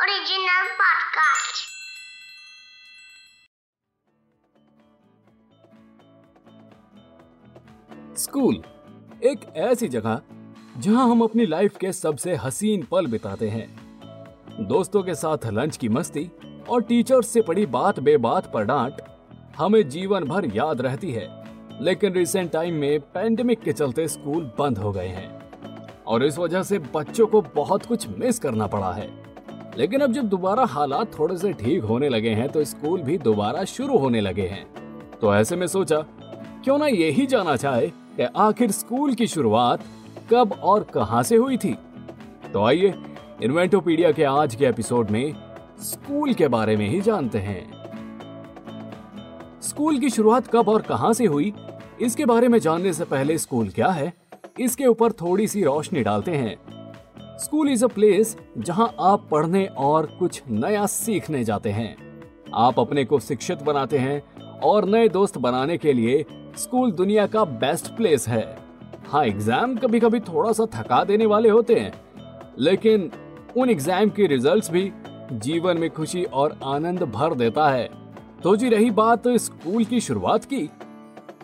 Original podcast. School एक ऐसी जगह जहाँ हम अपनी लाइफ के सबसे हसीन पल बिताते हैं दोस्तों के साथ लंच की मस्ती और टीचर्स से पड़ी बात बेबात पर डांट हमें जीवन भर याद रहती है, लेकिन रिसेंट टाइम में पैंडेमिक के चलते स्कूल बंद हो गए हैं और इस वजह से बच्चों को बहुत कुछ मिस करना पड़ा है। लेकिन अब जब दोबारा हालात थोड़े से ठीक होने लगे हैं तो स्कूल भी दोबारा शुरू होने लगे हैं। तो ऐसे में सोचा, क्यों ना यही जाना चाहे कि आखिर स्कूल की शुरुआत कब और कहाँ से हुई थी। तो आइए, इन्वेंटोपीडिया के आज के एपिसोड में स्कूल के बारे में ही जानते हैं। स्कूल की शुरुआत कब और कहाँ से हुई, इसके बारे में जानने से पहले स्कूल क्या है इसके ऊपर थोड़ी सी रोशनी डालते हैं। स्कूल इज़ अ प्लेस जहाँ आप पढ़ने और कुछ नया सीखने जाते हैं। आप अपने को शिक्षित बनाते हैं और नए दोस्त बनाने के लिए स्कूल दुनिया का बेस्ट प्लेस है। हाँ एग्ज़ाम कभी कभी थोड़ा सा थका देने वाले होते हैं, लेकिन उन एग्ज़ाम के रिजल्ट्स भी जीवन में खुशी और आनंद भर देता है। तो जी, रही बात स्कूल की शुरुआत की?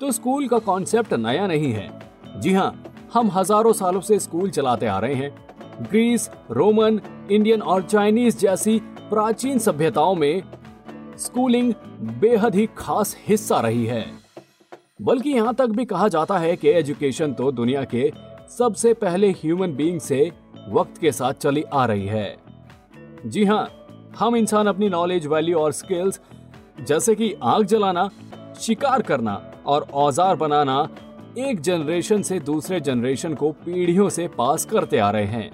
तो स्कूल का कॉन्सेप्ट नया नहीं है। जी हाँ हम हज़ारों सालों से स्कूल चलाते आ रहे हैं। ग्रीस, रोमन, इंडियन और चाइनीज़ जैसी प्राचीन सभ्यताओं में स्कूलिंग बेहद ही खास हिस्सा रही है। बल्कि यहाँ तक भी कहा जाता है कि एजुकेशन तो दुनिया के सबसे पहले ह्यूमन बीइंग से वक्त के साथ चली आ रही है। जी हाँ हम इंसान अपनी नॉलेज, वैल्यू और स्किल्स, जैसे कि आग जलाना, शिकार करना और औज़ार बनाना एक जनरेशन से दूसरे जनरेशन को पीढ़ियों से पास करते आ रहे हैं,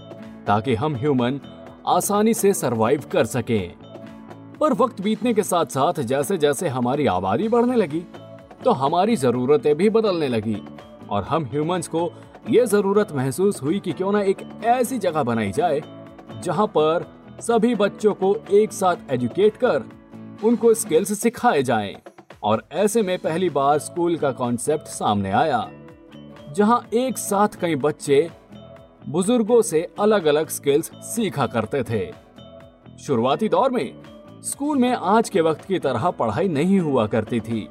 ताकि हम ह्यूमन आसानी से सरवाइव कर सकें। पर वक्त बीतने के साथ साथ जैसे जैसे हमारी आबादी बढ़ने लगी तो हमारी जरूरतें भी बदलने लगी, और हम ह्यूमंस को ये ज़रूरत महसूस हुई कि क्यों ना एक ऐसी जगह बनाई जाए, जहाँ पर सभी बच्चों को एक साथ एजुकेट कर उनको स्किल्स सिखाए जाएँ। और ऐसे में पहली बार स्कूल का कॉन्सेप्ट सामने आया। जहाँ एक साथ कई बच्चे बुज़ुर्गों से अलग अलग स्किल्स सीखा करते थे। शुरुआती दौर में स्कूल में आज के वक्त की तरह पढ़ाई नहीं हुआ करती थी।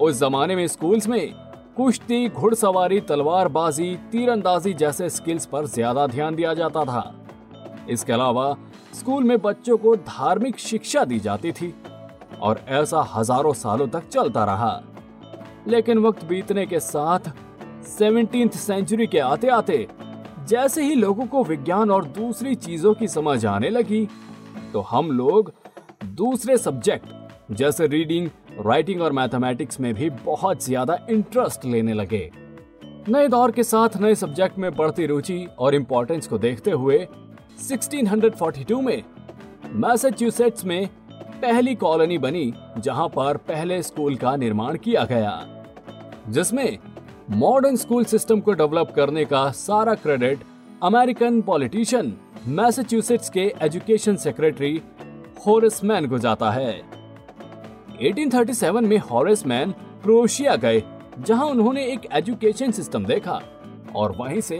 उस जमाने में स्कूल्स में कुश्ती, घुड़सवारी, तलवारबाजी, तीरंदाजी जैसे स्किल्स पर ज़्यादा ध्यान दिया जाता था। इसके अलावा स्कूल में बच्चों को धार्मिक शिक्षा दी जाती थी और ऐसा हज़ारों सालों तक चलता रहा। लेकिन वक्त बीतने के साथ सेवनटीन सेंचुरी के आते आते जैसे ही लोगों को विज्ञान और दूसरी चीज़ों की समझ आने लगी तो हम लोग दूसरे सब्जेक्ट, जैसे रीडिंग, राइटिंग और मैथमेटिक्स में भी बहुत ज़्यादा इंटरेस्ट लेने लगे। नए दौर के साथ नए सब्जेक्ट में बढ़ती रुचि और इम्पोर्टेंस को देखते हुए 1642 में मैसेच्यूसेट्स में पहली कॉलोनी बनी, जहाँ पर पहले स्कूल का निर्माण किया गया, जिसमें मॉडर्न स्कूल सिस्टम को डेवलप करने का सारा क्रेडिट अमेरिकन पॉलिटिशियन मैसेच्यूसेट्स के एजुकेशन सेक्रेटरी होरिस मैन को जाता है। 1837 में हॉरेस मैन क्रोशिया गए, जहाँ उन्होंने एक एजुकेशन सिस्टम देखा और वहीं से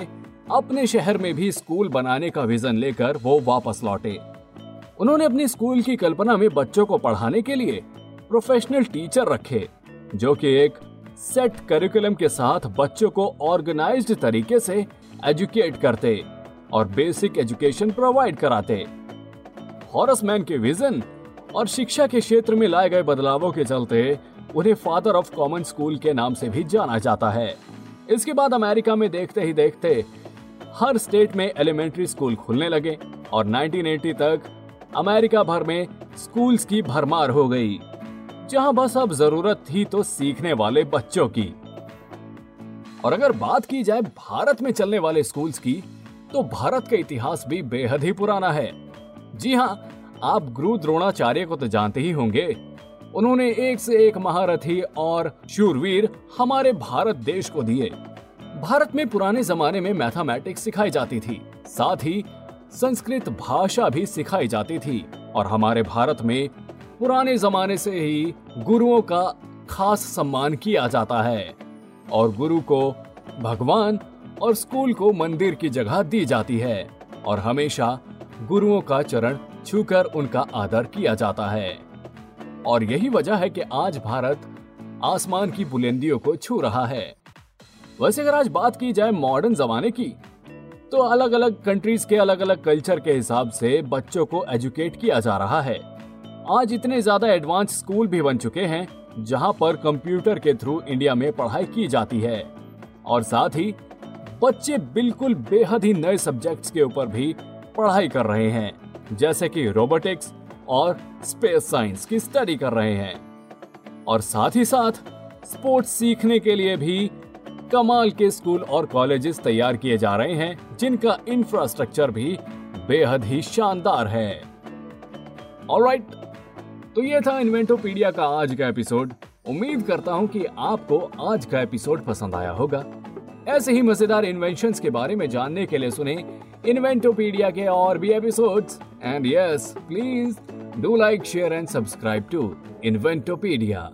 अपने शहर में भी स्कूल बनाने का विजन लेकर वो वापस लौटे। उन्होंने अपनी स्कूल की कल्पना में बच्चों को पढ़ाने के लिए प्रोफेशनल टीचर रखे, जो कि एक सेट करिकुलम के साथ बच्चों को ऑर्गेनाइज्ड तरीके से एजुकेट करते और बेसिक एजुकेशन प्रोवाइड कराते। हॉरस मैन के विजन और शिक्षा के क्षेत्र में लाए गए बदलावों के चलते उन्हें फादर ऑफ़ कॉमन स्कूल के नाम से भी जाना जाता है। इसके बाद अमेरिका में देखते ही देखते हर स्टेट में एलिमेंट्री स्कूल खुलने लगे और 1980 तक अमेरिका भर में स्कूल्स की भरमार हो गई। जहाँ बस अब ज़रूरत थी तो सीखने वाले बच्चों की। और अगर बात की जाए भारत में चलने वाले स्कूल्स की तो भारत का इतिहास भी बेहद ही पुराना है। जी हाँ आप गुरु द्रोणाचार्य को तो जानते ही होंगे। उन्होंने एक से एक महारथी और शूरवीर हमारे भारत देश को दिए। भारत में पुराने जमाने में मैथमेटिक्स सिखाई जाती थी। साथ ही संस्कृत भाषा भी सिखाई जाती थी। और हमारे भारत में पुराने जमाने से ही गुरुओं का खास सम्मान किया जाता है और गुरु को भगवान और स्कूल को मंदिर की जगह दी जाती है और हमेशा गुरुओं का चरण छूकर उनका आदर किया जाता है। और यही वजह है कि आज भारत आसमान की बुलंदियों को छू रहा है। वैसे अगर आज बात की जाए मॉडर्न जमाने की तो अलग अलग कंट्रीज़ के अलग अलग कल्चर के हिसाब से बच्चों को एजुकेट किया जा रहा है। आज इतने ज़्यादा एडवांस स्कूल भी बन चुके हैं, जहाँ पर कंप्यूटर के थ्रू इंडिया में पढ़ाई की जाती है। और साथ ही, बच्चे बिल्कुल बेहद ही नए सब्जेक्ट्स के ऊपर भी पढ़ाई कर रहे हैं, जैसे कि रोबोटिक्स और स्पेस साइंस की स्टडी कर रहे हैं। और साथ ही साथ, स्पोर्ट्स सीखने के लिए भी कमाल के स्कूल और कॉलेजेस तैयार किए जा रहे हैं, जिनका इंफ्रास्ट्रक्चर भी बेहद ही शानदार है। ऑलराइट तो ये था इन्वेंटोपीडिया का आज का एपिसोड। उम्मीद करता हूँ कि आपको आज का एपिसोड पसंद आया होगा। ऐसे ही मज़ेदार इन्वेंशन के बारे में जानने के लिए सुने इन्वेंटोपीडिया के और भी episode and yes please do like share and subscribe to Inventopedia.